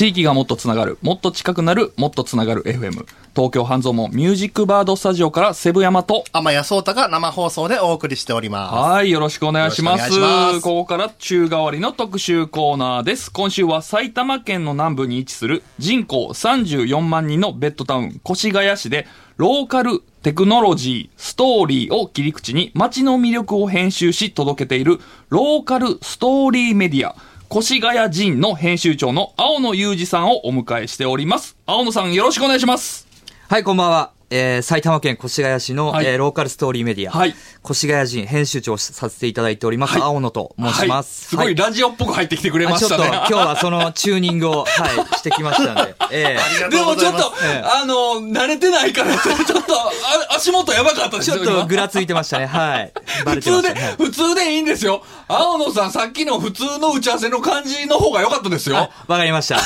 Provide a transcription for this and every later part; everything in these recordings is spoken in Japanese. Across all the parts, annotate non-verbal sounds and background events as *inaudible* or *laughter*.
地域がもっとつながる、もっと近くなる、もっとつながる FM。東京半蔵門ミュージックバードスタジオからセブ山と、天谷聡太が生放送でお送りしておりまはい、よろしくお願いします。ますここから週替わりの特集コーナーです。今週は埼玉県の南部に位置する人口34万人のベッドタウン越谷市で、ローカルテクノロジー、ストーリーを切り口に街の魅力を編集し届けているローカルストーリーメディア、越谷人の編集長の青野裕二さんをお迎えしております。青野さんよろしくお願いします。はい、こんばんは。えー、埼玉県越谷市の、はいえーローカルストーリーメディア、はい越谷人編集長をさせていただいております、はい青野と申します。はい、すごいラジオっぽく入ってきてくれまあちょっとしたね。今日はそのチューニングを、はい、してきましたんで。え *laughs* ありがでもちょっと、ええあの、慣れてないから、ちょっと、あ *laughs* 足元やばかったー、ですよ。ちょっと今ぐらついてましたね。はい。*laughs* バ普通で、したね。普通でいいんですよ。青野さん、さっきの普通の打ち合わせの感じの方が良かったですよあ。わかりました。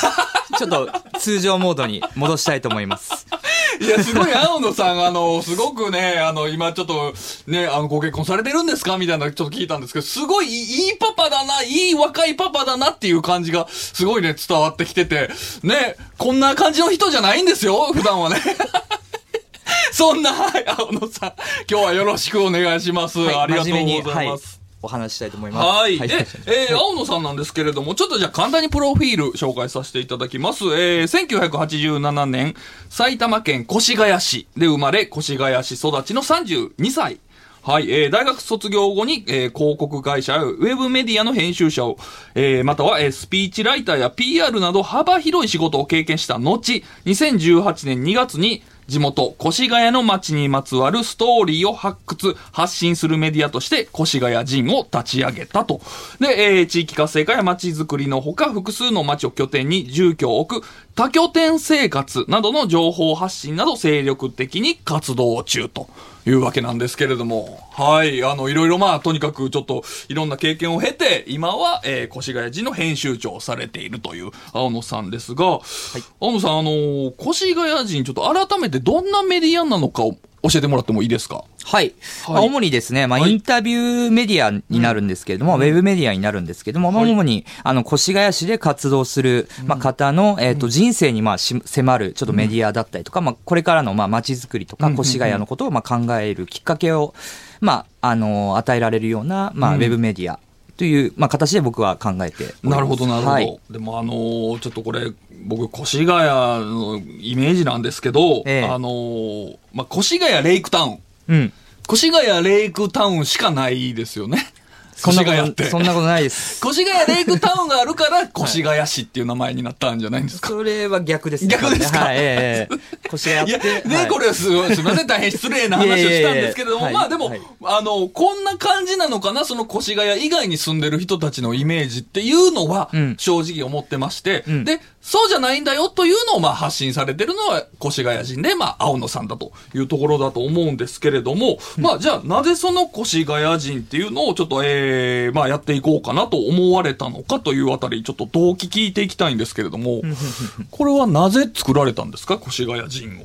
ちょっと通常モードに戻したいと思います。いや、すごい青野さん、あの、すごくね、あの、今ちょっと、ね、あの、ご結婚されてるんですか？みたいな、ちょっと聞いたんですけど、すごいいいパパだな、いい若いパパだなっていう感じが、すごいね、伝わってきてて、ね、こんな感じの人じゃないんですよ、普段はね。*laughs* そんな、はい、青野さん、今日はよろしくお願いします。はいありがとうございます。はい、お話ししたいと思います。はい。で、えー、はい青野さんなんですけれども、ちょっとじゃあ簡単にプロフィール紹介させていただきます。えー、1987年、埼玉県越谷市で生まれ、越谷市育ちの32歳。はい、えー、大学卒業後に、えー、広告会社やウェブメディアの編集者を、えー、または、えー、スピーチライターや PR など幅広い仕事を経験した後、2018年2月に、地元、越谷の街にまつわるストーリーを発掘、発信するメディアとして、越谷人を立ち上げたと。で、えー地域活性化や街づくりのほか、複数の街を拠点に住居を置く、多拠点生活などの情報発信など精力的に活動中というわけなんですけれども。はい。あの、いろいろまあ、とにかくちょっと、いろんな経験を経て、今は、えー、越谷人の編集長をされているという青野さんですが、青野さん、あのー越谷人、ちょっと改めてどんなメディアなのかを教えてもらってもいいですか？はい。はい。まあ主にですね、まあ、はい。インタビューメディアになるんですけれども、ウェブメディアになるんですけれども、主に、あの、越谷市で活動する、まあ、方の、えっ、と、人生に、まあ、し迫る、ちょっとメディアだったりとか、まあ、これからの、まあ、街づくりとか、越谷のことを、まあ、考えるきっかけを、まあ、あの、与えられるような、まあ、ウェブメディアという、まあ、形で僕は考えて。なるほど、なるほど。はい。でも、あのーちょっとこれ、僕、越谷のイメージなんですけど、ええあのーまあ、越谷レイクタウン。うん。越谷レイクタウンしかないですよね。そんなこ。と、そんなことないです。越谷レイクタウンがあるから、越谷市っていう名前になったんじゃないんですか？それは逆ですね。逆ですか？はい、ええええ。越谷って。ね、はい。これすごい、すみません、大変失礼な話をしたんですけれども、いやいやいやまあでも、はい。あの、こんな感じなのかな、その越谷以外に住んでる人たちのイメージっていうのはうん、正直思ってまして、うん。で、そうじゃないんだよというのを、まあ発信されてるのは、越谷人で、まあ、青野さんだというところだと思うんですけれども、まあ、じゃあ、なぜその越谷人っていうのを、ちょっと、ええまあ、やっていこうかなと思われたのかというあたり、ちょっと動機聞いていきたいんですけれども、これはなぜ作られたんですか、越谷人を。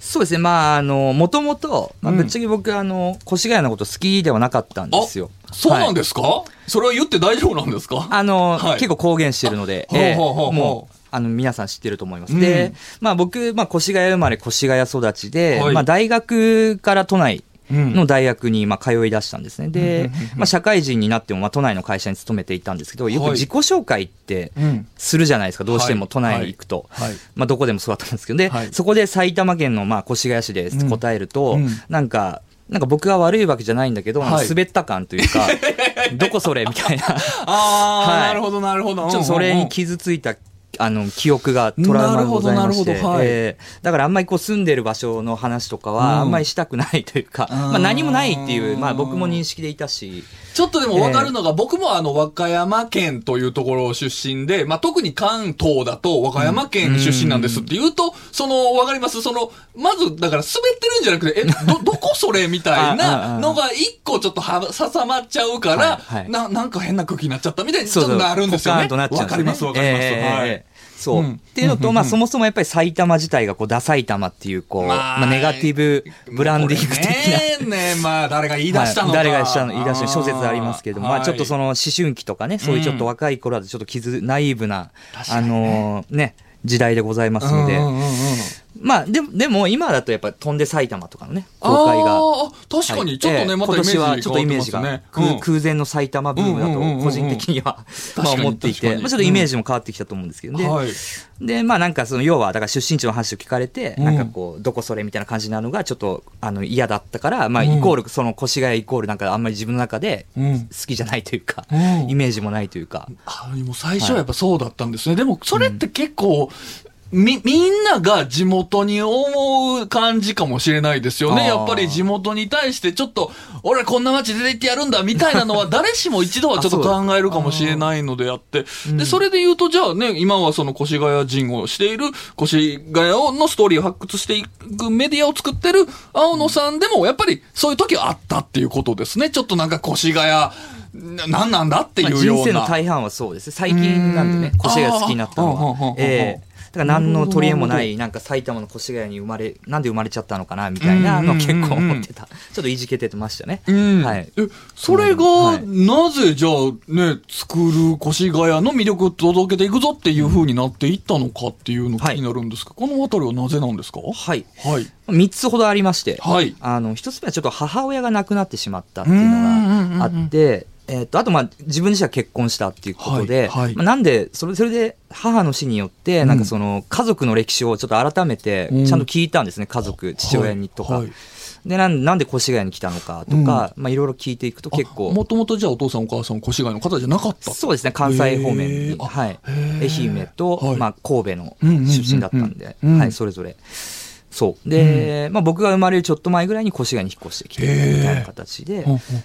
そうですね。まあ、あの、もともと、まあ、うんぶっちゃけ僕、あの、越谷のこと好きではなかったんですよ。そうなんすですか、それは言って大丈夫なんですか？あの、はい。結構公言してるので、もう、あの、皆さん知ってると思います。うん。で、まあ僕、まあ越谷生まれ、越谷育ちで、はい。まあ大学から都内うん。の大学にまあ通い出したんですね。で、まあ社会人になってもまあ都内の会社に勤めていたんですけど、よはい。く自己紹介ってうん。するじゃないですか、どうしてはい。も都内に行くと。はい。まあどこでもそうだったんですけど、で、はい。そこで埼玉県のまあ越谷市で答えると、うん。なんか、なんか僕が悪いわけじゃないんだけど、滑った感というか、*laughs* どこそれみたいな。ああ、はい。なるほど、なるほど。ちょっとそれに傷ついた、あの、記憶がトラウマがございまして。なるほどなるほどはい。えーだからあんまりこう住んでる場所の話とかうん。は、あんまりしたくないというか、あー。まあ何もないっていう、まあ僕も認識でいたし、ちょっとでも分かるのが、僕もあの、和歌山県というところ出身で、まあ、特に関東だと和歌山県出身なんですって言うと、その、わかります？その、まず、だから滑ってるんじゃなくて、え、ど、*laughs* どこそれみたいなのが一個ちょっとは刺まっちゃうから、はいはい。な、なんか変な空気になっちゃったみたいにちょっとなるんですよね。ポカーンとなっちゃうんですよね。わかります、わかります。えーはい。えーそう。うん。っていうのと、うんまあそもそもやっぱり埼玉自体がこう、ダ埼玉っていう、こう、まあまあネガティブブランディング的な。ねねまあ、誰が言い出したのか。はい誰がしたの言い出したの諸説ありますけれども、まあちょっとその、の思春期とかね、そういうちょっと若い頃だとちょっと傷、ナイーブな、あのーね、時代でございますので、うんうんうんうんまあでも、でも今だとやっぱ飛んで埼玉とかのね、公開が。確かに、ちょっとね、はいまたイメージ今年はちょっとイメージが、変わってますね空空前の埼玉ブームだうんうんうんうんうんと個人的には、*laughs* まあ思っていて、まあちょっとイメージも変わってきたと思うんですけどね。はい。で、まあなんかその、要は、だから出身地の話を聞かれて、うんなんかこう、どこそれみたいな感じなのがちょっと、あの、嫌だったから、まあ、うんイコール、その、越谷イコールなんかあんまり自分の中で、うん好きじゃないというか、うんイメージもないというか、あもう最初はやっぱそうだったんですね。でも、それって結構、み、みんなが地元に思う感じかもしれないですよね。やっぱり地元に対してちょっと、俺こんな街出て行ってやるんだみたいなのは誰しも一度はちょっと考えるかもしれないのであって。で、それで言うと、じゃあね、今はその越谷人をしている、越谷のストーリーを発掘していくメディアを作ってる青野さんでも、やっぱりそういう時はあったっていうことですね。ちょっとなんか越谷、な何なんだっていまあうような。人生の大半はそうですね。最近なんでね、うん越谷が好きになったのは。ええだから何の取り柄もな、ないなんか埼玉の越谷に生まれ、なんで生まれちゃったのかな、みたいなのを結構思ってた。ちょっといじけてましたね。うんはい。え、それが、はいなぜじゃあね、作る越谷の魅力を届けていくぞっていう風になっていったのかっていうの気になるんですが、このあたりはなぜなんですか？はい。はい。三つほどありまして、はいあの、一つ目はちょっと母親が亡くなってしまったっていうのがあって、えっと、あと、まあ、自分自身は結婚したっていうことで、はいはい。まあ、なんで、それ、それで、母の死によって、なんかその、家族の歴史をちょっと改めてうん、ちゃんと聞いたんですね、家族、父親にとか。はい。はいで、なんなんで越谷に来たのかとか、まあ、いろいろ聞いていくと結構、もともとじゃあお父さんお母さん越谷の方じゃなかった？そうですね、関西方面に、はい。愛媛と、はい。まあ、神戸のうんうんうんうん。出身だったんで、うん。はい、それぞれ。そう。で、まあ、僕が生まれるちょっと前ぐらいに越谷に引っ越してきて、みたいな形で。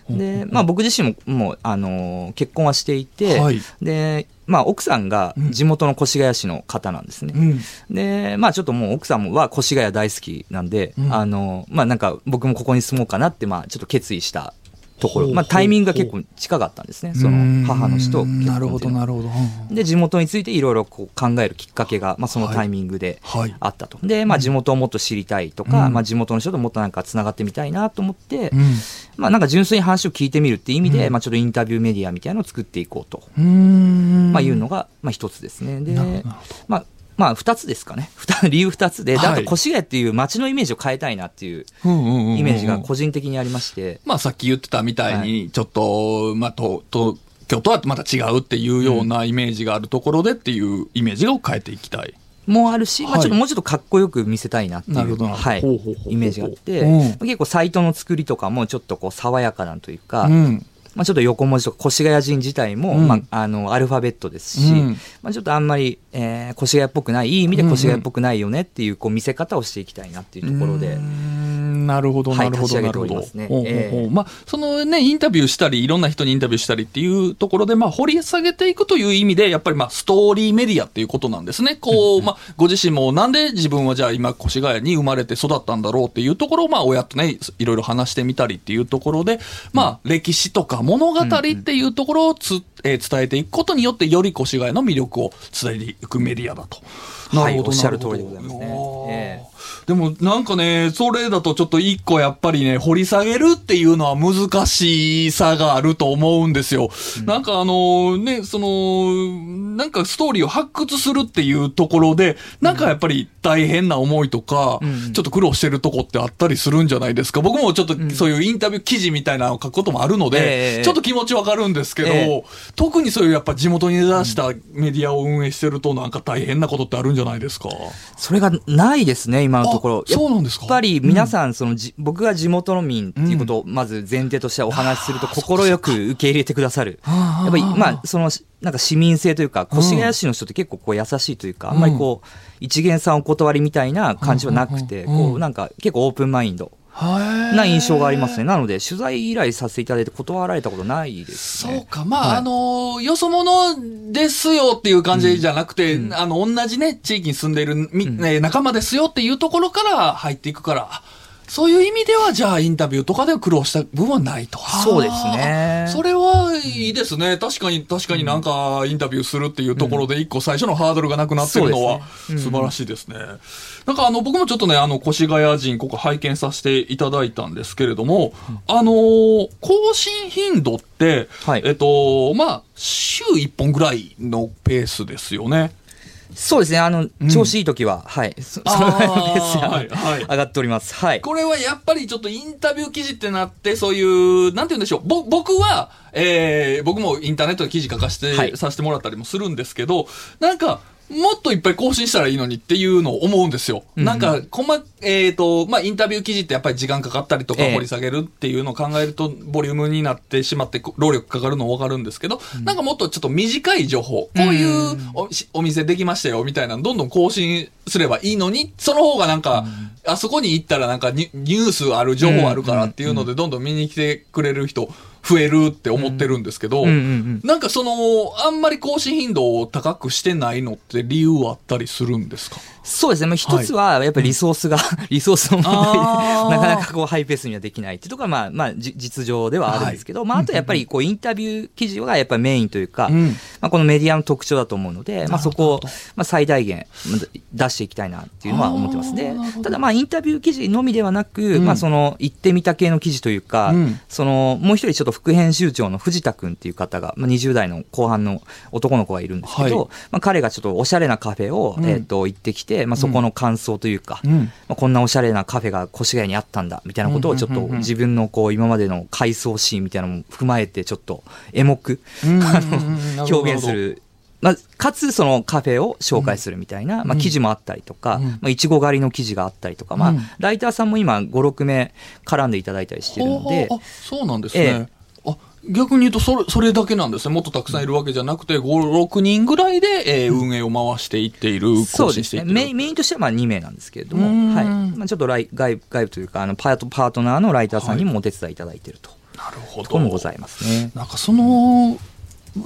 で、まあ、僕自身も、もう、あのー結婚はしていて、はい。で、まあ、奥さんがうん。地元の越谷市の方なんですね。うん。で、まあちょっともう奥さんもは越谷大好きなんで、うん。あの、まあなんか僕もここに住もうかなって、まあちょっと決意したところ、まあタイミングが結構近かったんですね、その母の死と結婚で、地元についていろいろこう考えるきっかけが、まあそのタイミングではい。あったと。で、まあ地元をもっと知りたいとか、うん。まあ地元の人ともっとなんか繋がってみたいなと思って、うん。まあなんか純粋に話を聞いてみるっていう意味で、うん。まあちょっとインタビューメディアみたいなのを作っていこうと、まあいうのが、まあ一つですね。でまあ、まあ二つですかね。*laughs* 二理由二つで、であはいと越谷っていう街のイメージを変えたいなっていうイメージが個人的にありまして、まあさっき言ってたみたいに、ちょっと、まあと、と、京都はまた違うっていうようなイメージがあるところでっていうイメージを変えていきたい。もあるし、まはい。あちょっともうちょっとかっこよく見せたいなっていう、はいイメージがあって、うん結構サイトの作りとかもちょっとこう爽やかなんというか、うん。まあちょっと横文字とか越谷人自体も、うん。まああの、アルファベットですし、うん。まあちょっとあんまり、えー、越谷っぽくない、いい意味で越谷っぽくないよねっていう、こう見せ方をしていきたいなっていうところで、なるほど、はないるほど、なるほど。まあ、そのね、インタビューしたり、いろんな人にインタビューしたりっていうところで、まあ、掘り下げていくという意味で、やっぱりまあ、ストーリーメディアっていうことなんですね。こう、まあ、ご自身もなんで自分はじゃあ今、越谷に生まれて育ったんだろうっていうところを、まあ、親とね、いろいろ話してみたりっていうところで、まあ、歴史とか物語っていうところをつ、えー伝えていくことによって、より越谷の魅力を伝えていくメディアだと。はいおっしゃる通りでございますね。でもなんかね、それだとちょっと一個やっぱりね、掘り下げるっていうのは難しさがあると思うんですよ。なんかあのね、その、なんかストーリーを発掘するっていうところで、なんかやっぱり大変な思いとか、うん。ちょっと苦労してるとこってあったりするんじゃないですか。僕もちょっとそういうインタビュー記事みたいなのを書くこともあるので、ええちょっと気持ちわかるんですけど、ええ。特にそういうやっぱ地元に出したメディアを運営してるとなんか大変なことってあるんじゃないですか。それがないですね、今のところ。あそうなんですか？やっぱり皆さん、そのじ、僕が地元の民っていうことをまず前提としてお話しすると、快く受け入れてくださる。やっぱり、まあ、その、なんか市民性というか、越谷市の人って結構こう優しいというか、あんまりこう、一元さんお断りみたいな感じはなくて、うん。うん。うん。こう、なんか結構オープンマインドな印象がありますね。なので、取材依頼させていただいて断られたことないですね。そうか。まあ、はいあの、よそ者ですよっていう感じじゃなくて、あの、同じね、地域に住んでいるみ、ね仲間ですよっていうところから入っていくから、そういう意味では、じゃあ、インタビューとかで苦労した部分はないと。そうですねそれはいいですね。確かに、確かになんか、インタビューするっていうところで、一個最初のハードルがなくなってるのは、素晴らしいですね。なんか、あの、僕もちょっとね、あの、越谷人、ここ拝見させていただいたんですけれども、あのー更新頻度って、はいえっと、まあ、週1本ぐらいのペースですよね。そうですね、あの、調子いい時は、はい。そ *laughs* のはいはい上がっております。はい。これはやっぱりちょっとインタビュー記事ってなって、そういう、なんて言うんでしょう。ぼ、僕は、えー、僕もインターネットで記事書かせて、はいさせてもらったりもするんですけど、なんか、もっといっぱい更新したらいいのにっていうのを思うんですよ。うんなんか、こま、えっ、と、まあ、インタビュー記事ってやっぱり時間かかったりとかええ。掘り下げるっていうのを考えると、ボリュームになってしまって、こ労力かかるのわかるんですけど、なんかもっとちょっと短い情報、こういうおしお店できましたよみたいなのどんどん更新すればいいのに、その方がなんか、あそこに行ったらなんかニュースある情報あるからっていうので、どんどん見に来てくれる人増えるって思ってるんですけど、うん。うんうんなんかその、あんまり更新頻度を高くしてないのって理由はあったりするんですか？そうですね。まあ一つは、やっぱりリソースが、*laughs* リソースの問題で、*laughs* なかなかこう、ハイペースにはできないっていうところが、まあ、まあ、じ実情ではあるんですけど、まあ、あとやっぱり、こう、インタビュー記事がやっぱりメインというか、うんまあ、このメディアの特徴だと思うので、まあ、そこをまあ、最大限、まあ出していきたいなっていうのは思ってますね。ただ、まあ、インタビュー記事のみではなく、うん。まあ、その、行ってみた系の記事というか、うん。その、もう一人ちょっと副編集長の藤田君っていう方が、まあ、20代の後半の男の子がいるんですけど、はい。まあ、彼がちょっとおしゃれなカフェを、うん。えっ、と、行ってきて、まあ、そこの感想というか、うん。まあ、こんなおしゃれなカフェが越谷にあったんだ、みたいなことをちょっと自分のこう、今までの回想シーンみたいなのも踏まえて、ちょっとエモく、表現する。まあ、かつそのカフェを紹介するみたいな、まあ、記事もあったりとか、うん。まあ、いちご狩りの記事があったりとか、まあうん、ライターさんも今5、6名絡んでいただいたりしてるのでそうなんですね。あ逆に言うとそれ、それだけなんですね。もっとたくさんいるわけじゃなくて、5、6人ぐらいで、えー運営を回していっている、そうですね。更新していってるメインメインとしてはまあ2名なんですけれども、はい。まあ、ちょっとライ外部外部というか、あのパート、パートナーのライターさんにもお手伝いいただいていると。なるほところもございますね。なんかその、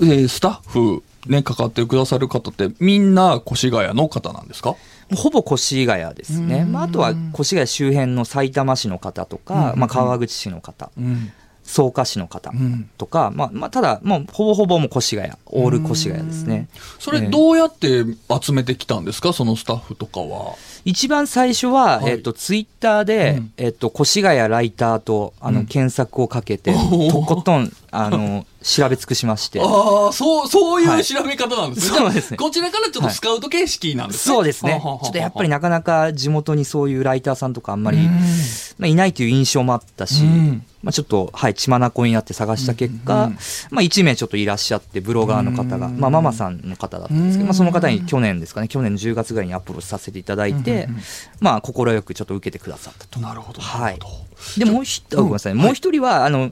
えースタッフ、ね、関わってくださる方って、みんな越谷の方なんですか？ほぼ越谷ですね。うんまあ、あとは越谷周辺の埼玉市の方とか、うんまあ、川口市の方、うん。草加市の方うん。とか、まあ、まあ、ただ、もうほぼほぼもう越谷、オール越谷ですね。それどうやって集めてきたんですか？そのスタッフとかは。一番最初は、はい。えっと、ツイッターで、うん。えっと、越谷ライターと、あの、うん。検索をかけて、とことん、あの、*laughs* 調べ尽くしまして。ああ、そう、そういはいう調べ方なんですね。そうですねこちらからちょっとスカウト形式なんですね。そうですね。ちょっとやっぱりなかなか地元にそういうライターさんとかあんまり、うんまあ、いないという印象もあったし、うんまあ、ちょっと、はい、血眼になって探した結果、うんまあ、1名ちょっといらっしゃって、ブロガーの方が、うんまあ、ママさんの方だったんですけど、うんまあ、その方に去年ですかね、去年の10月ぐらいにアプローチさせていただいて、まあ、快くちょっと受けてくださったと。なるほど。はいで、もう一人、あごめんなさい、うんもう一人は、あの、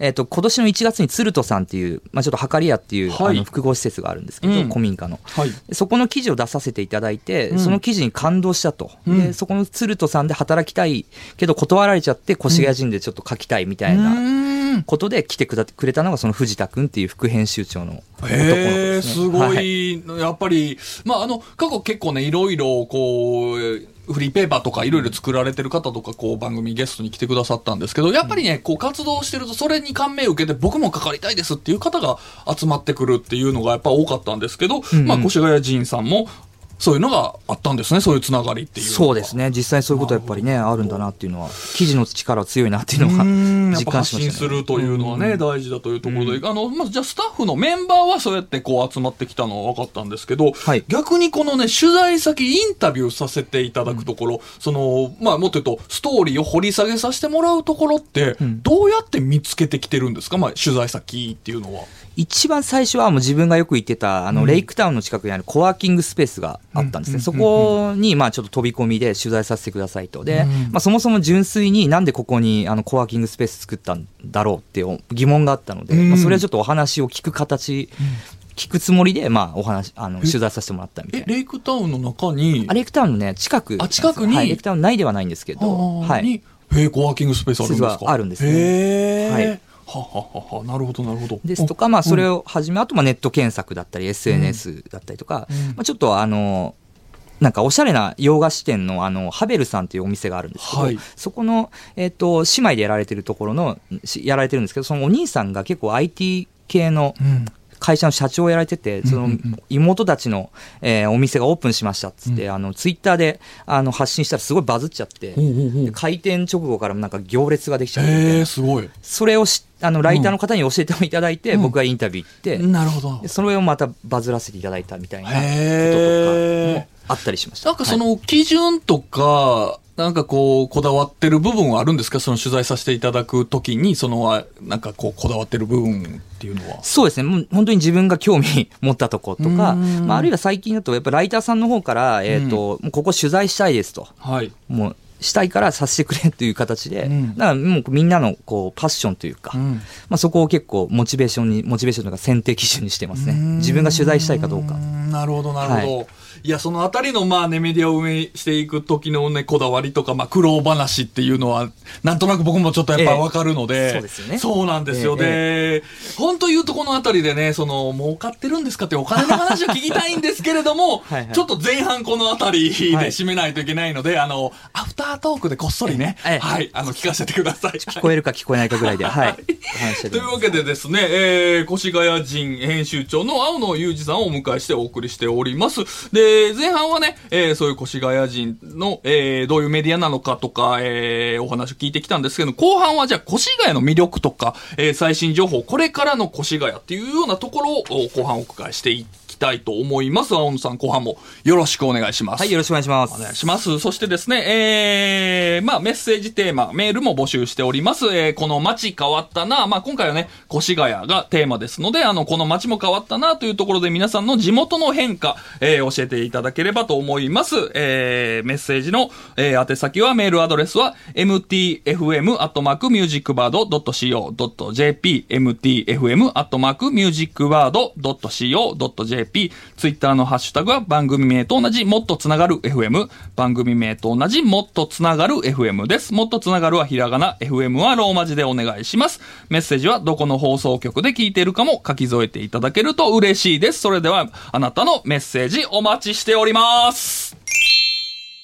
えっ、と、今年の1月に鶴戸さんっていう、まあ、ちょっとはかり屋っていう、はい。あの複合施設があるんですけど、うん。古民家の。はい。そこの記事を出させていただいて、うん。その記事に感動したと、うん。でそこの鶴戸さんで働きたいけど断られちゃって越谷人でちょっと書きたいみたいなうん。ことで来てくだくれたのがその藤田君っていう副編集長の男の子ですね。すごはいい、やっぱり、まあ、あの、過去結構ね、いろいろ、こう、フリーペーパーとかいろいろ作られてる方とか、こう、番組ゲストに来てくださったんですけど、やっぱりね、こう、活動してると、それに感銘を受けて、僕も関わりたいですっていう方が集まってくるっていうのがやっぱ多かったんですけど、まあ、越谷仁さんも、そういうのがあったんですね、そういうつながりっていう。そうですね。実際そういうことはやっぱりねあるんだなっていうのは記事の力は強いなっていうのが実感しましたね。するというのはね、大事だというところで、あの、まずじゃあスタッフのメンバーはそうやってこう集まってきたのは分かったんですけど、はい。逆にこのね、取材先、インタビューさせていただくところ、その、まあ、もっと言うと、ストーリーを掘り下げさせてもらうところって、うん。どうやって見つけてきてるんですか？まあ、取材先っていうのは。一番最初はもう自分がよく行ってたあの、うん。レイクタウンの近くにあるコワーキングスペースがあったんですね、うんそこにまあちょっと飛び込みで取材させてくださいと。で、うんまあ、そもそも純粋になんでここにあのコワーキングスペース作ったんだろうっていう疑問があったので、うん。まあ、それはちょっとお話を聞く形、聞くつもりでまあお話あの取材させてもらったみたいえ、な。レイクタウンの中に、あレイクタウンのね近く。あ近くに？はい、レイクタウン内ではないんですけど、はい、へえ、コワーキングスペースあるんですか？あるんですね。へえ。はいはははは。なるほど、なるほど。ですとか、まあ、それをはじめ、あとまあネット検索だったり、SNS だったりとか、うん。まあ、ちょっとあの、なんかおしゃれな洋菓子店のあの、ハベルさんというお店があるんですけど、はい。そこの、えっ、と、姉妹でやられてるところの、しやられてるんですけど、そのお兄さんが結構 IT 系のうん会社の社長をやられてて、そのうんうん。うん妹たちの、えーお店がオープンしましたっつって、あの、ツイッターであの発信したらすごいバズっちゃって、開店直後からもなんか行列ができちゃってすごい。それをしあのライターの方に教えていただいて、うん。僕がインタビュー行って、なるほど。でそれをまたバズらせていただいたみたいなこととかへもあったりしました。なんかその基準とか、なんかこう、こだわってる部分はあるんですか？その取材させていただくときに、その、あなんかこう、こだわってる部分っていうのは。そうですね。もう本当に自分が興味持ったとことか、うんまあ、あるいは最近だと、やっぱライターさんの方から、えっ、と、もうここ取材したいですと。はい。もう、したいからさせてくれという形で、うんだからもうみんなのこうパッションというか、うんまあ、そこを結構モチベーションに、モチベーションとか選定基準にしてますね。自分が取材したいかどうかう。んなるほど、なるほど。い、や、そのあたりの、まあね、メディアを運営していく時のね、こだわりとか、まあ、苦労話っていうのは、なんとなく僕もちょっとやっぱわかるので、ええそうですよねそうなんですよ。で、本当言うとこのあたりでね、その、儲かってるんですかってお金の話を聞きたいんですけれども、*laughs* はいはいちょっと前半このあたりではい締めないといけないので、あの、アフタートークでこっそりね、ええはい、あの、聞かせてください。聞こえるか聞こえないかぐらいで、*laughs* はい。というわけでですね、えー、越谷人編集長の青野裕二さんをお迎えしてお送りしております。で、前半はね、えー、そういう越谷人の、えー、どういうメディアなのかとか、えー、お話を聞いてきたんですけど、後半はじゃあ越谷の魅力とか、えー、最新情報、これからの越谷っていうようなところを後半お伺いしていってたいと思います。青野さん、後半もよろしくお願いします。はい、よろしくお願いします。お願いします。そしてですね、えー、まあ、メッセージテーマ、メールも募集しております。えー、この街変わったな。まあ、今回はね、越谷がテーマですので、あの、この街も変わったなというところで皆さんの地元の変化、えー、教えていただければと思います。えー、メッセージの、えー、宛先は、メールアドレスは、mtfm.musicbird.co.jp、mtfm.musicbird.co.jp、ツイッターのハッシュタグは番組名と同じもっとつながる FM、番組名と同じもっとつながる FM です。もっとつながるはひらがな、FM はローマ字でお願いします。メッセージはどこの放送局で聞いているかも書き添えていただけると嬉しいです。それでは、あなたのメッセージお待ちしております。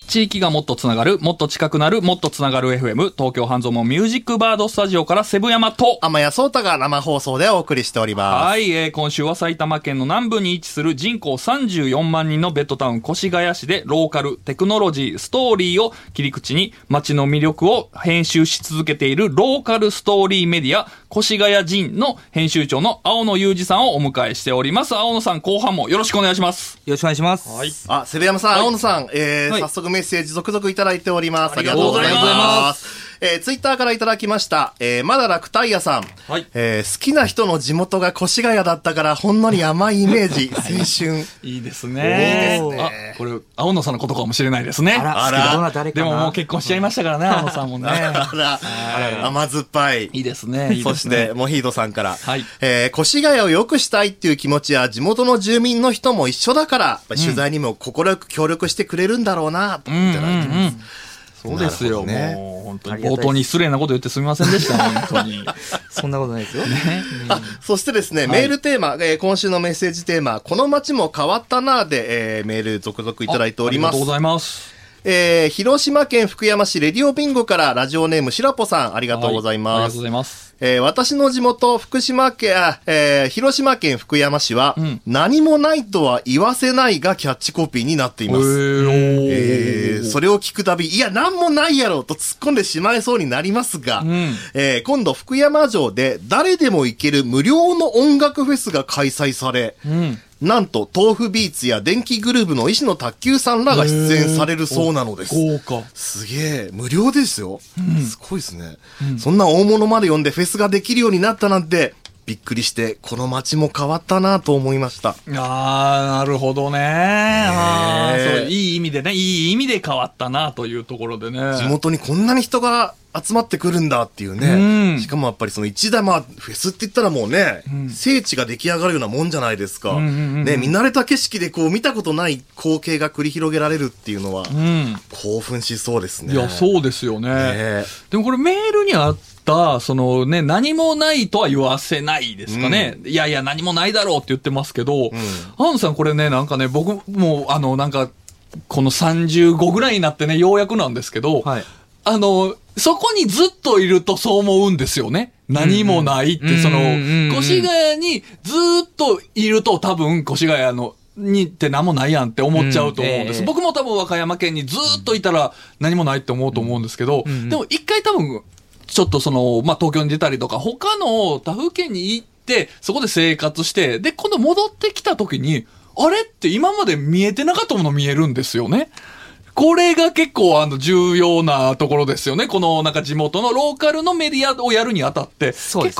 地域がもっとつながる、もっと近くなる、もっとつながる FM、東京半蔵門ミュージックバードスタジオからセブ山と、天谷聡太が生放送でお送りしております。はい、えー今週は埼玉県の南部に位置する人口34万人のベッドタウン越谷市でローカル、テクノロジー、ストーリーを切り口に街の魅力を編集し続けているローカルストーリーメディア、越谷人の編集長の青野裕二さんをお迎えしております。青野さん、後半もよろしくお願いします。よろしくお願いします。はい。あ、セブ山さん、はい青野さん、えーはい早速メッセージ続々いただいております。ありがとうございますえー、ツイッターからいただきました。えー、まだらくタイヤさん。はいえー、好きな人の地元が越谷だったから、ほんのり甘いイメージ、*laughs* 青春。いいですね。いいですねあ、これ、青野さんのことかもしれないですね。あら、あらどんな誰かなでももう結婚しちゃいましたからね、青野さんもね。*laughs* あら、甘酸っぱい。いいですね。そして、。モヒートさんから、はいえー、越谷を良くしたいっていう気持ちは地元の住民の人も一緒だから、取材にも心よく協力してくれるんだろうな、といただいてます。そうですよ、ねもう、本当に。冒頭に失礼なこと言ってすみませんでした、*laughs* 本当に。そんなことないですよ。あ、そしてですね、メールテーマ、えー今週のメッセージテーマ、この街も変わったなーで、えーメール続々いただいておりますあありがとう。ございます。えー広島県福山市レディオビンゴからラジオネームしらぽさん、ありがとうございますはありがとうご。ざいます。えー私の地元、福島県、あえー広島県福山市は、ん何もないとは言わせないがキャッチコピーになっています。えーそれを聞くたび、いや、なんもないやろと突っ込んでしまいそうになりますが、んえー今度福山城で誰でも行ける無料の音楽フェスが開催され、うん。なんと、豆腐ビーツや電気グルーヴの石野卓球さんらが出演されるそうなのです。豪華。すげえ、無料ですよ。すごいですね、そんな大物まで呼んでフェスができるようになったなんて、びっくりして、この街も変わったなと思いました。ああ、なるほどね。あそう、いい意味でね、いい意味で変わったな、というところでね。地元にこんなに人が集まってくるんだっていううね。んしかもやっぱりその一台、まあ、フェスって言ったらもうね、聖地が出来上がるようなもんじゃないですか。んうんうんね、見慣れた景色でこう見たことない光景が繰り広げられるっていうのは、うん。興奮しそうですね。いや、そうですよね。ねでもこれメールにあった、そのね、何もないとは言わせないですかね。いやいや、何もないだろうって言ってますけど、アンさんこれね、なんかね、僕も、あの、なんか、この35ぐらいになってね、ようやくなんですけど、はいあの、そこにずっといるとそう思うんですよね。何もないって、うんうんそのうんうんうん、越谷にずっといると多分、越谷の、にって何もないやんって思っちゃうと思うんです。うんええ僕も多分和歌山県にずっといたら何もないって思うと思うんですけど、うんうんでも一回多分、ちょっとその、まあ、東京に出たりとか、他の他府県に行って、そこで生活して、で、今度戻ってきた時に、あれ？って今まで見えてなかったもの見えるんですよね。これが結構あの重要なところですよね。このなんか地元のローカルのメディアをやるにあたって、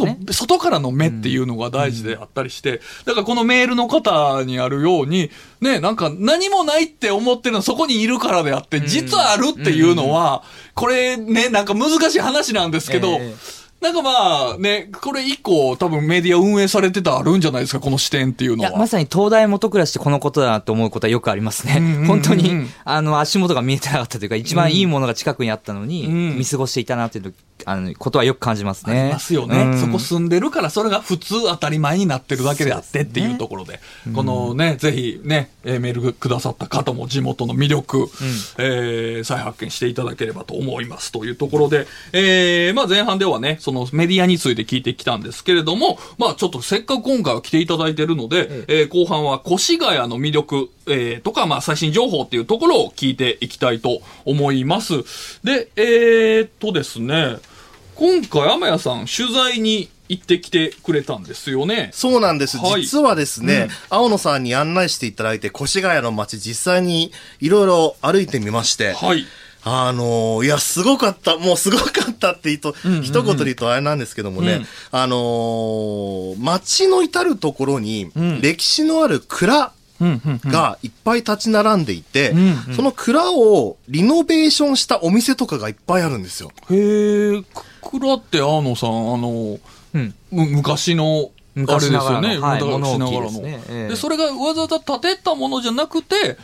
ね。構外からの目っていうのが大事であったりして、だからこのメールの方にあるように、ね、なんか何もないって思ってるのはそこにいるからであって、実はあるっていうのは、これね、なんか難しい話なんですけど、ええなんかまあね、これ一個多分メディア運営されてたらあるんじゃないですか、この視点っていうのは。まさに東大元暮らしってこのことだなと思うことはよくありますね。うんうんうん本当に、あの、足元が見えてなかったというか、一番いいものが近くにあったのに、うん見過ごしていたなというあのことはよく感じますね。ありますよね、うん。そこ住んでるから、それが普通当たり前になってるだけであってっていうところで、このね、ぜひね、えーメールくださった方も地元の魅力、えー再発見していただければと思いますというところで、えーまあ前半ではね、そのメディアについて聞いてきたんですけれども、まあちょっとせっかく今回は来ていただいてるので、えー後半は越谷の魅力、えーとか、まあ最新情報っていうところを聞いていきたいと思います。で、えーっとですね、今回、天谷さん、取材に行ってきてくれたんですよね。そうなんです。はい実はですね、うん青野さんに案内していただいて、越谷の街実際にいろいろ歩いてみまして、はい。あのーいや、すごかった、もうすごかったって言うと、うんうんうん一言で言うとあれなんですけどもね、うんあのー街の至るところにうん、歴史のある蔵。がいっぱい立ち並んでいて、その蔵をリノベーションしたお店とかがいっぱいあるんですよ。へえ、く蔵って、青野さん、あの、うん。む昔の、あれですよね。はい昔ながらの。で、それがわざわざ建てたものじゃなくて、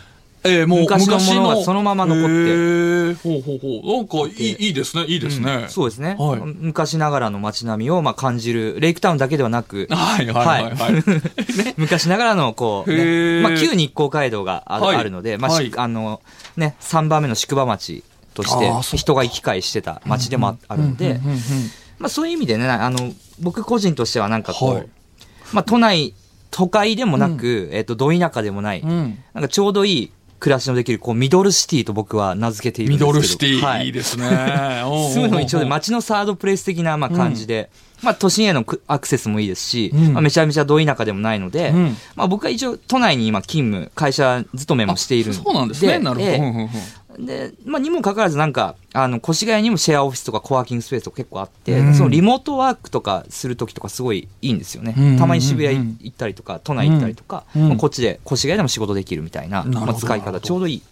えーもう昔昔の。のものがそのまま残って。へー。ほうほうほう。なんかいい、いいですね、いいですね。うん。そうですね、はい。昔ながらの街並みをまあ感じる、レイクタウンだけではなく、はいはいはいはい。*laughs* ね。昔ながらのこう、へねー。まあ、旧日光街道がある,、ので、まあしはい。あのね、3番目の宿場町として人が行き交いしてた町でもああるんで、うんうんうんうんまあ、そういう意味でねあの僕個人としてはなんかこう、はい。まあ、都内都会でもなく、えっとど田舎でもない、うん。なんかちょうどいい暮らしのできるこうミドルシティと僕は名付けているんミですけどドルシティ、、はいいですね。住むのにちょうど街のサードプレイス的なまあ感じで、まあ都心へのくアクセスもいいですし、うんまあ、めちゃめちゃど田舎でもないので、うんまあ僕は一応都内に今勤務、会社勤めもしているんで。そうなんですね。なるほど。ええうんうんうんで、まあにもかかわらずなんか、あの、越谷にもシェアオフィスとかコワーキングスペースとか結構あって、うんそのリモートワークとかするときとかすごいいいんですよね。うんうんうんうんたまに渋谷行ったりとか、都内行ったりとか、うんまあこっちで越谷でも仕事できるみたいな、まあ、使い方ちょうどいい。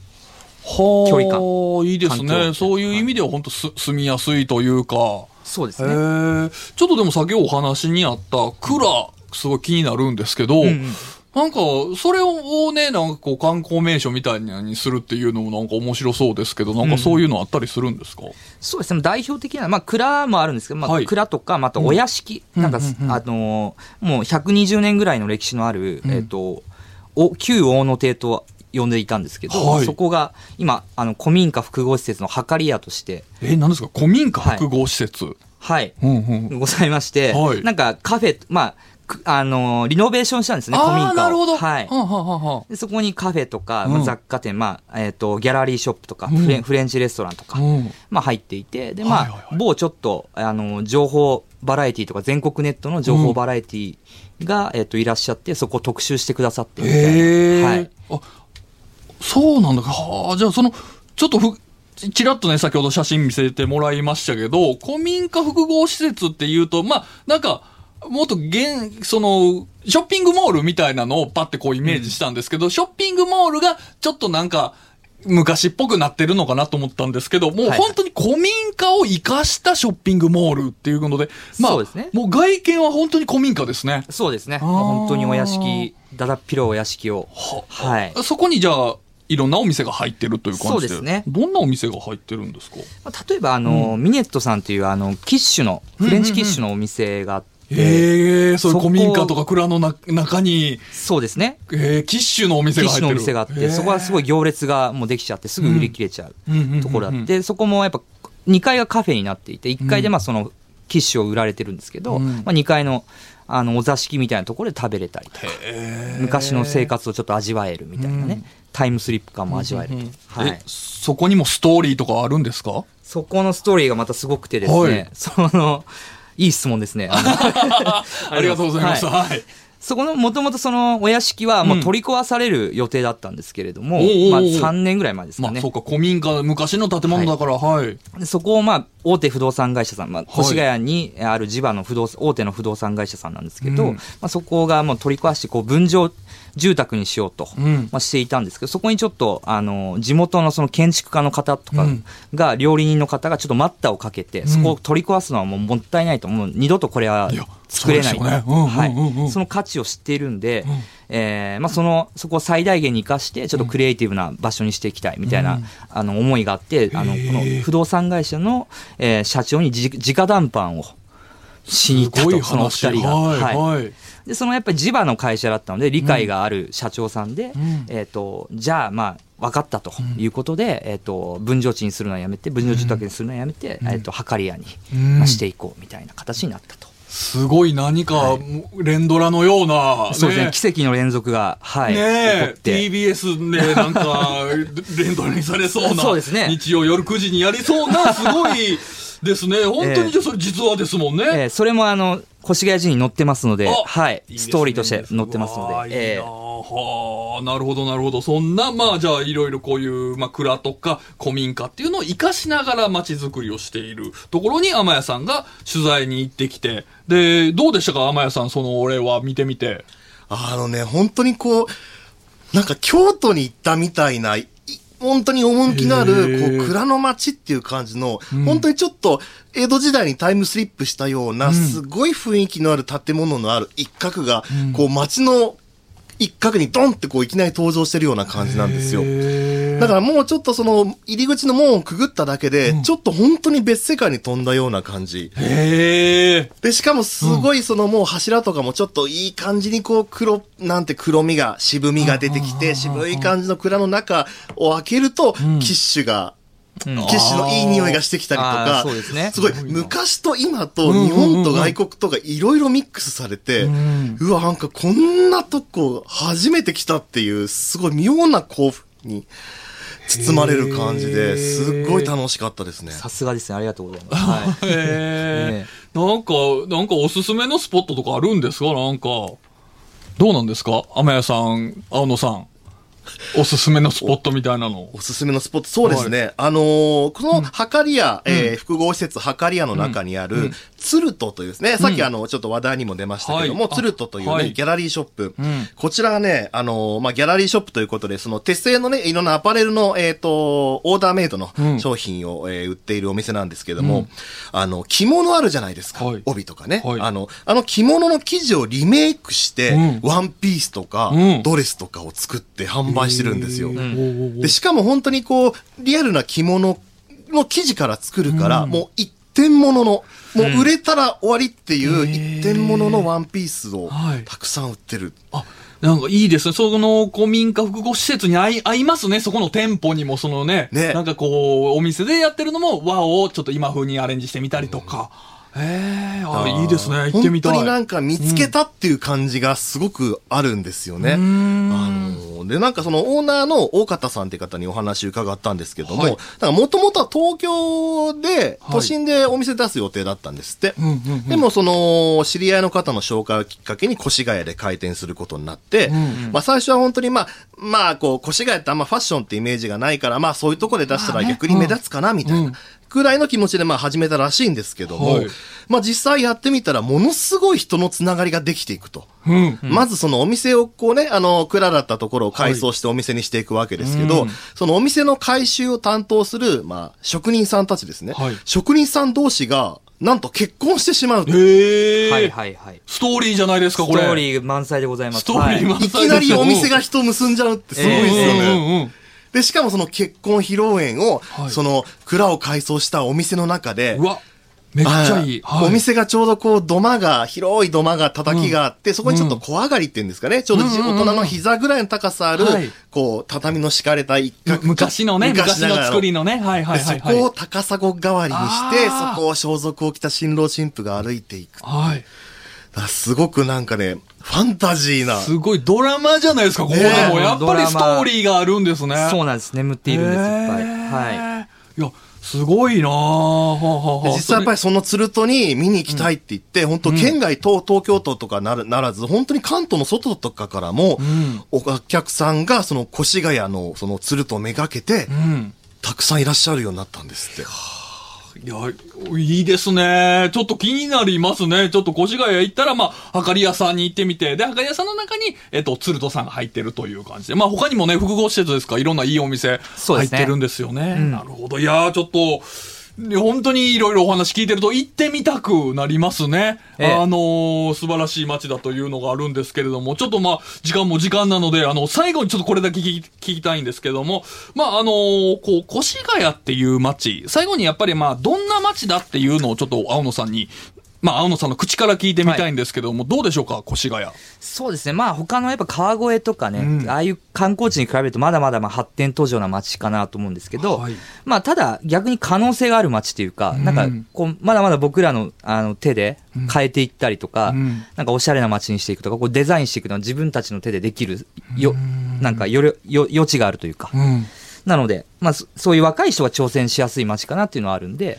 はあ、距離感いいですね。そういう意味では本当す、住みやすいというか。へそうですね。え。ちょっとでも先お話にあった蔵、すごい気になるんですけど、うんうんなんか、それをね、なんかこう観光名所みたいにするっていうのもなんか面白そうですけど、なんかそういうのあったりするんですか、そうですね、代表的な、まあ、蔵もあるんですけど、まあはい。蔵とか、またお屋敷、うんなんか、うんうんうん。あのーもう120年ぐらいの歴史のある、うん。えっ、と、お旧大野邸と呼んでいたんですけど、はい。そこが今、あの、古民家複合施設の計り屋として、え、何ですか？古民家複合施設、はい、うんうん。ございまして、はい。なんかカフェ、まあ、くあのーリノベーションしたんですね、古民家を。ああ、なるほど。はい。そこにカフェとか、雑貨店、まあ、えっ、と、ギャラリーショップとか、うんフレンチレストランとか、あ、うん。まあ入っていて、で、まあ、はいはいはい某ちょっと、あの、情報バラエティとか、全国ネットの情報バラエティが、えっと、いらっしゃって、そこを特集してくださってみたいな。はい。あ、そうなんだ。はあ、じゃあその、ちょっとふ、ちらっとね、先ほど写真見せてもらいましたけど、古民家複合施設っていうと、まあ、なんか、もっと現、その、ショッピングモールみたいなのをパッてこうイメージしたんですけど、ショッピングモールがちょっとなんか、昔っぽくなってるのかなと思ったんですけど、もうはい本当に古民家を生かしたショッピングモールっていうので、まあ、そうですねもう外見は本当に古民家ですね。そうですね。本当にお屋敷、だだっ広いお屋敷を。はい。そこにじゃあ、いろんなお店が入ってるという感じで。そうですねどんなお店が入ってるんですか？まあ例えば、あの、ミネットさんという、あの、キッシュの、フレンチキッシュのお店があって、ええそういう古民家とか蔵のな中に、そうですね。えー、キッシュのお店キッシュが入ってる。のお店があって、そこはすごい行列がもうできちゃって、すぐ売り切れちゃうんうんうんううん。ところあって、そこもやっぱ2階がカフェになっていて、1階でまあそのキッシュを売られてるんですけど、うん。まあ、2階のあのお座敷みたいなところで食べれたりとか、昔の生活をちょっと味わえるみたいなね、タイムスリップ感も味わえると。はい。え、そこにもストーリーとかあるんですか？そこのストーリーがまたすごくてですね、はい。その、いい質問ですね。*laughs* ありがとうございます。ははい。そこの、もともとそのお屋敷はもう取り壊される予定だったんですけれども、おうおうおうまあ3年ぐらい前ですかね。まあそうか、古民家、昔の建物だから、はい。でそこをまあ大手不動産会社さん、まあ、越谷にある地場の不動産大手の不動産会社さんなんですけど、うんまあ、そこがもう取り壊してこう分譲住宅にしようと、うん。まあ、していたんですけどそこにちょっとあの地元のその建築家の方とかうん。が、料理人の方がちょっと待ったをかけて、そこを取り壊すのはもうもったいないともう二度とこれは作れない。その価値を知っているんで、えーまあ、そのそこを最大限に生かしてちょっとクリエイティブな場所にしていきたいみたいな、あの思いがあってあのこの不動産会社の、えー社長にじ直談判をしに行ったとそのお二話。人が。はい、はい。はい。でそのやっぱり地場の会社だったので理解がある社長さんで、ん。えー、とじゃあまあ分かったということで、えー、と分譲地にするのはやめて分譲住宅にするのはやめて、えー、と計り屋に、していこうみたいな形になったと。すごい何か、連ドラのような、そうですね奇跡の連続が、はい、ねえ TBS でなんか、*laughs* 連ドラにされそうな、そうですね。日曜夜9時にやりそうな、すごいですね。本当にじゃあそれ実話ですもんね。えーそれもあの越谷寺に載ってますので、あはい、いいですねストーリーとして載ってますので、えいいなあはあ、なるほど、なるほど。そんな、まあ、じゃあ、いろいろこういう、まあ、蔵とか古民家っていうのを活かしながら街づくりをしているところに、天谷さんが取材に行ってきて、で、どうでしたか、天谷さん、その俺は見てみて。あのね、本当にこう、なんか京都に行ったみたいな、い本当に趣のあへる、ー。こう、蔵の町っていう感じの、本当にちょっと、江戸時代にタイムスリップしたような、すごい雰囲気のある建物のある一角が、こう、町の一角にドンってこう、いきなり登場してるような感じなんですよ。だからもうちょっとその、入り口の門をくぐっただけで、ちょっと本当に別世界に飛んだような感じ。へえ。で、しかもすごいそのもう柱とかもちょっといい感じにこう黒、なんて黒みが、渋みが出てきて、渋い感じの蔵の中を開けると、キッシュが、キッシュのいい匂いがしてきたりとあかーそうですね、すごい昔と今と日本と外国とかいろいろミックスされて、うわ、なんかこんなとこ初めて来たっていう、すごい妙な興奮に包まれる感じで、すっごい楽しかったですね。さすがですね、ありがとうございます。*laughs* はいへえ。なんか、なんかおすすめのスポットとかあるんですか？なんか。どうなんですか？天谷さん、青野さん。おすすめのスポットみたいなの。おすすめのスポット、そうですね。あのーこの、はかり屋、えー複合施設はかり屋の中にある、ツルトというですね、さっきあの、ちょっと話題にも出ましたけども、はい。ツルトというね、はい。ギャラリーショップ。ん。こちらがね、あのーまあ、ギャラリーショップということで、その、鉄製のね、いろんなアパレルの、えっ、と、オーダーメイドのん。商品を、えー売っているお店なんですけども、あの、着物あるじゃないですか。はい。帯とかね、はい。あの、あの着物の生地をリメイクして、うん。ワンピースとか、うん。ドレスとかを作って販売してるんですよ。ん。で、しかも本当にこう、リアルな着物の生地から作るから、もう一点物の、もう売れたら終わりっていう一点物のワンピースをはいたくさん売ってる。あ、なんかいいですね。その古民家複合施設に合い合いますね。そこの店舗にもそのね。ねなんかこう、お店でやってるのも和をちょっと今風にアレンジしてみたりとか。へえあ、いいですね。行ってみたい。本当になんか見つけたっていう感じがすごくあるんですよね。あので、なんかそのオーナーの大方さんって方にお話伺ったんですけども、はいだからもともとは東京で、はい都心でお店出す予定だったんですって。うんうんうんでもその、知り合いの方の紹介をきっかけに越谷で開店することになって、んまあ最初は本当にまあ、まあこう、越谷ってあんまファッションってイメージがないから、まあそういうとこで出したら逆に目立つかな、みたいな。くらいの気持ちでまあ始めたらしいんですけども、はいまあ実際やってみたらものすごい人のつながりができていくと。うん。まずそのお店をこうね、あの、蔵だったところを改装してお店にしていくわけですけど、うんそのお店の改修を担当する、まあ、職人さんたちですね。はい職人さん同士が、なんと結婚してしまうと。へえ、はいはいはい。ストーリーじゃないですか、これ。ストーリー満載でございます。ストーリー満載いきなりお店が人を結んじゃうってすごいですよね。うんうんうんで、しかもその結婚披露宴を、はいその蔵を改装したお店の中でう、わ。めっちゃいい。はいお店がちょうどこう、土間が、広い土間が、叩きがあって、そこにちょっと小上がりっていうんですかね。ちょうど大人の膝ぐらいの高さある、はいこう、畳の敷かれた一角。昔のね、昔の作りのね。はいはいではい、はい。そこを高砂代わりにして、そこを装束を着た新郎新婦が歩いていく。だはい。すごくなんかね、ファンタジーな。すごいドラマじゃないですか、ここでねも。やっぱりストーリーがあるんですね。そうなんです。眠っているんです、いっぱい。はい。はい。いや、すごいなぁ。実際やっぱりそのツルトに見に行きたいって言って、本当県外と東京都とかなるならず、本当に関東の外とかからも、んお客さんがその越谷のそのツルトをめがけて、うん。たくさんいらっしゃるようになったんですって。いや、いいですね。ちょっと気になりますね。ちょっと越谷行ったら、まあ、はかり屋さんに行ってみて、で、はかり屋さんの中に、えっと、鶴戸さんが入ってるという感じで。まあ、他にもね、複合施設ですか、いろんないいお店入ってるんですよね。うんなるほど。いやー、ちょっと、ね本当にいろいろお話聞いてると行ってみたくなりますね。ええあのー素晴らしい街だというのがあるんですけれども、ちょっとまあ、時間も時間なので、あの、最後にちょっとこれだけ聞きたいんですけども、まあ、あのーこう、越谷っていう街、最後にやっぱりまあ、どんな街だっていうのをちょっと青野さんに、まあ、青野さんの口から聞いてみたいんですけども、どうでしょうか、越谷？そうですね。まあ他のやっぱ川越とかね、うんああいう観光地に比べるとまだまだまあ発展途上な街かなと思うんですけど、はいまあただ逆に可能性がある街っていうか、うんなんかこう、まだまだ僕らのあの手で変えていったりとか、うんなんかおしゃれな街にしていくとか、こうデザインしていくのは自分たちの手でできるよ、なんかよりよ余地があるというか、うん。なので、まあそそういう若い人が挑戦しやすい街かなっていうのはあるんで。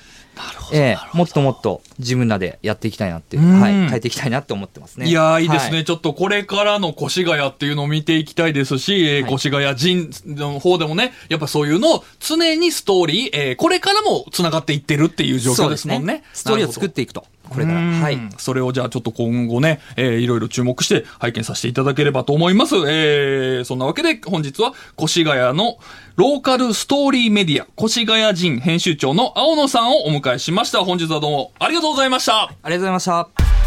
ええもっともっと自分らでやっていきたいなってはい、変えていきたいなって思ってますね。いやー、いいですね、はちょっとこれからの越谷っていうのを見ていきたいですし、えーはい。越谷人の方でもね、やっぱそういうのを常にストーリー、えーこれからも繋がっていってるっていう状況ですもんね。ストーリーを作っっていくと、これから。うんはい。それをじゃあちょっと今後ね、えーいろいろ注目して拝見させていただければと思います。えーそんなわけで本日は越谷のローカルストーリーメディア、越谷人編集長の青野さんをお迎えしました。本日はどうもありがとうございました。ありがとうございました。